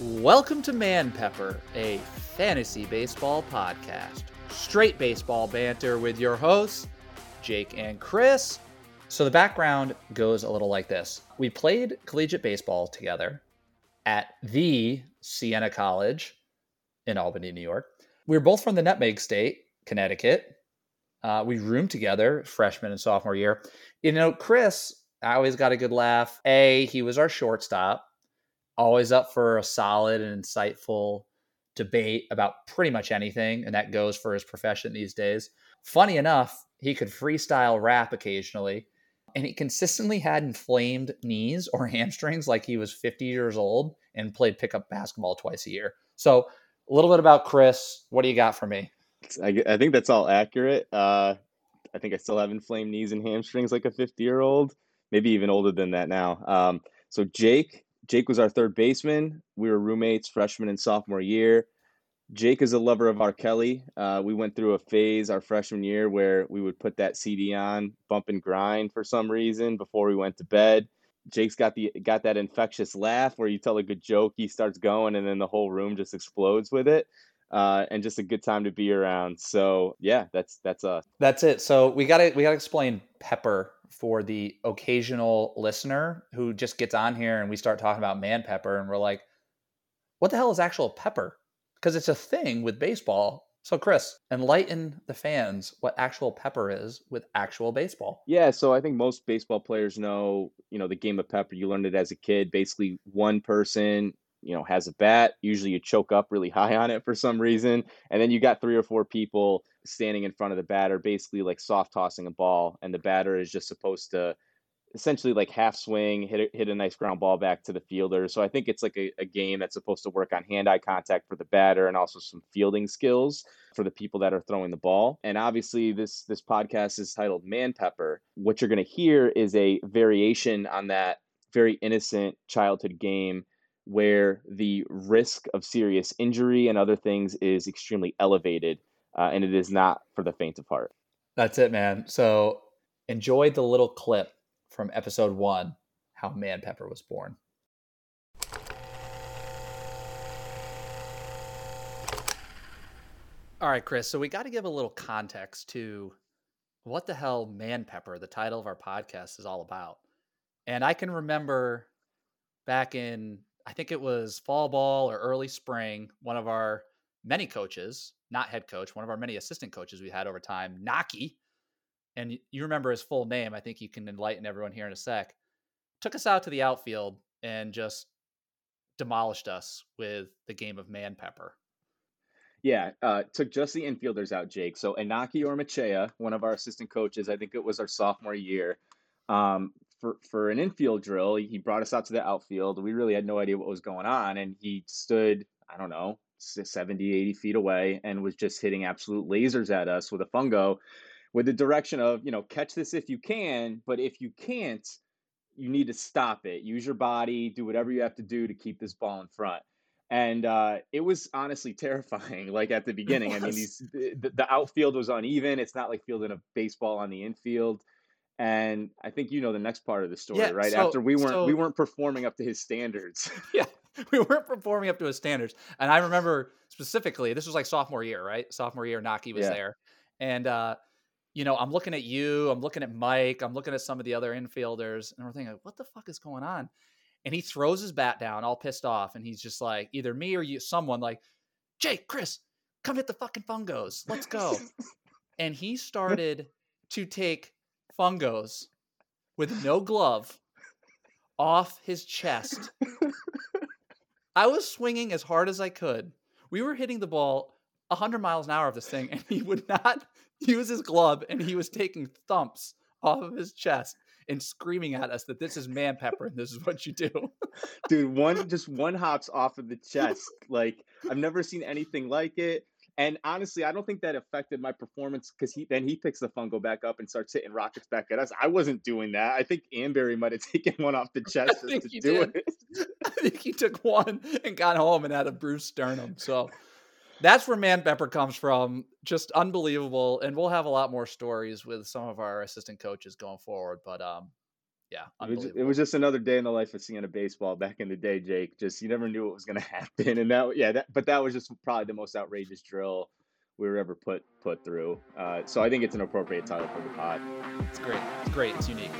Welcome to Man Pepper, a fantasy baseball podcast. Straight baseball banter with your hosts, Jake and Chris. So the background goes a little like this. We played collegiate baseball together at the Siena College in Albany, New York. We were both from the Nutmeg State, Connecticut. Uh, we roomed together freshman and sophomore year. You know, Chris, I always got a good laugh. A, he was our shortstop always up for a solid and insightful debate about pretty much anything, and that goes for his profession these days. Funny enough, he could freestyle rap occasionally, and he consistently had inflamed knees or hamstrings like he was 50 years old and played pickup basketball twice a year. So, a little bit about Chris. What do you got for me? I, I think that's all accurate. Uh, I think I still have inflamed knees and hamstrings like a 50 year old, maybe even older than that now. Um, so, Jake Jake was our third baseman. We were roommates freshman and sophomore year. Jake is a lover of R. Kelly. Uh, we went through a phase our freshman year where we would put that CD on, bump and grind for some reason before we went to bed. Jake's got the got that infectious laugh where you tell a good joke, he starts going, and then the whole room just explodes with it. Uh, and just a good time to be around. So yeah, that's that's us. That's it. So we gotta we gotta explain Pepper for the occasional listener who just gets on here and we start talking about man pepper and we're like, what the hell is actual pepper? Because it's a thing with baseball. So, Chris, enlighten the fans what actual pepper is with actual baseball. Yeah, so I think most baseball players know, you know, the game of pepper. You learned it as a kid. Basically, one person you know has a bat usually you choke up really high on it for some reason and then you got three or four people standing in front of the batter basically like soft tossing a ball and the batter is just supposed to essentially like half swing hit a, hit a nice ground ball back to the fielder. So i think it's like a, a game that's supposed to work on hand-eye contact for the batter and also some fielding skills for the people that are throwing the ball. And obviously this this podcast is titled man pepper. What you're going to hear is a variation on that very innocent childhood game where the risk of serious injury and other things is extremely elevated, uh, and it is not for the faint of heart. That's it, man. So enjoy the little clip from episode one how Man Pepper was born. All right, Chris. So we got to give a little context to what the hell Man Pepper, the title of our podcast, is all about. And I can remember back in I think it was fall ball or early spring, one of our many coaches, not head coach, one of our many assistant coaches we had over time, Naki, and you remember his full name. I think you can enlighten everyone here in a sec. Took us out to the outfield and just demolished us with the game of man pepper. Yeah, uh, took just the infielders out, Jake. So Inaki Ormachea, one of our assistant coaches, I think it was our sophomore year, um, for for an infield drill, he brought us out to the outfield. We really had no idea what was going on, and he stood, I don't know, 70, 80 feet away and was just hitting absolute lasers at us with a fungo with the direction of, you know, catch this if you can, but if you can't, you need to stop it. Use your body, do whatever you have to do to keep this ball in front. And uh, it was honestly terrifying. Like at the beginning, I mean, these the, the outfield was uneven. It's not like fielding a baseball on the infield and I think you know the next part of the story, yeah, right? So, After we weren't so, we weren't performing up to his standards. yeah, we weren't performing up to his standards. And I remember specifically, this was like sophomore year, right? Sophomore year, Naki was yeah. there, and uh, you know, I'm looking at you, I'm looking at Mike, I'm looking at some of the other infielders, and we're thinking, what the fuck is going on? And he throws his bat down, all pissed off, and he's just like, either me or you, someone like, Jake, Chris, come hit the fucking fungos, let's go. and he started to take fungos with no glove off his chest. I was swinging as hard as I could. We were hitting the ball 100 miles an hour of this thing, and he would not use his glove, and he was taking thumps off of his chest and screaming at us that this is man pepper and this is what you do. Dude, one just one hops off of the chest. Like I've never seen anything like it. And honestly, I don't think that affected my performance because he then he picks the fungo back up and starts hitting rockets back at us. I wasn't doing that. I think Amberry might have taken one off the chest to do did. it. I think he took one and got home and had a bruised sternum. So that's where Man Pepper comes from. Just unbelievable. And we'll have a lot more stories with some of our assistant coaches going forward. But um, yeah, it was, it was, just another day in the life of Siena baseball back in the day, Jake. Just you never knew what was going to happen, and that yeah, that, but that was just probably the most outrageous drill we were ever put put through. Uh, so I think it's an appropriate title for the pod. It's great. It's great. It's unique.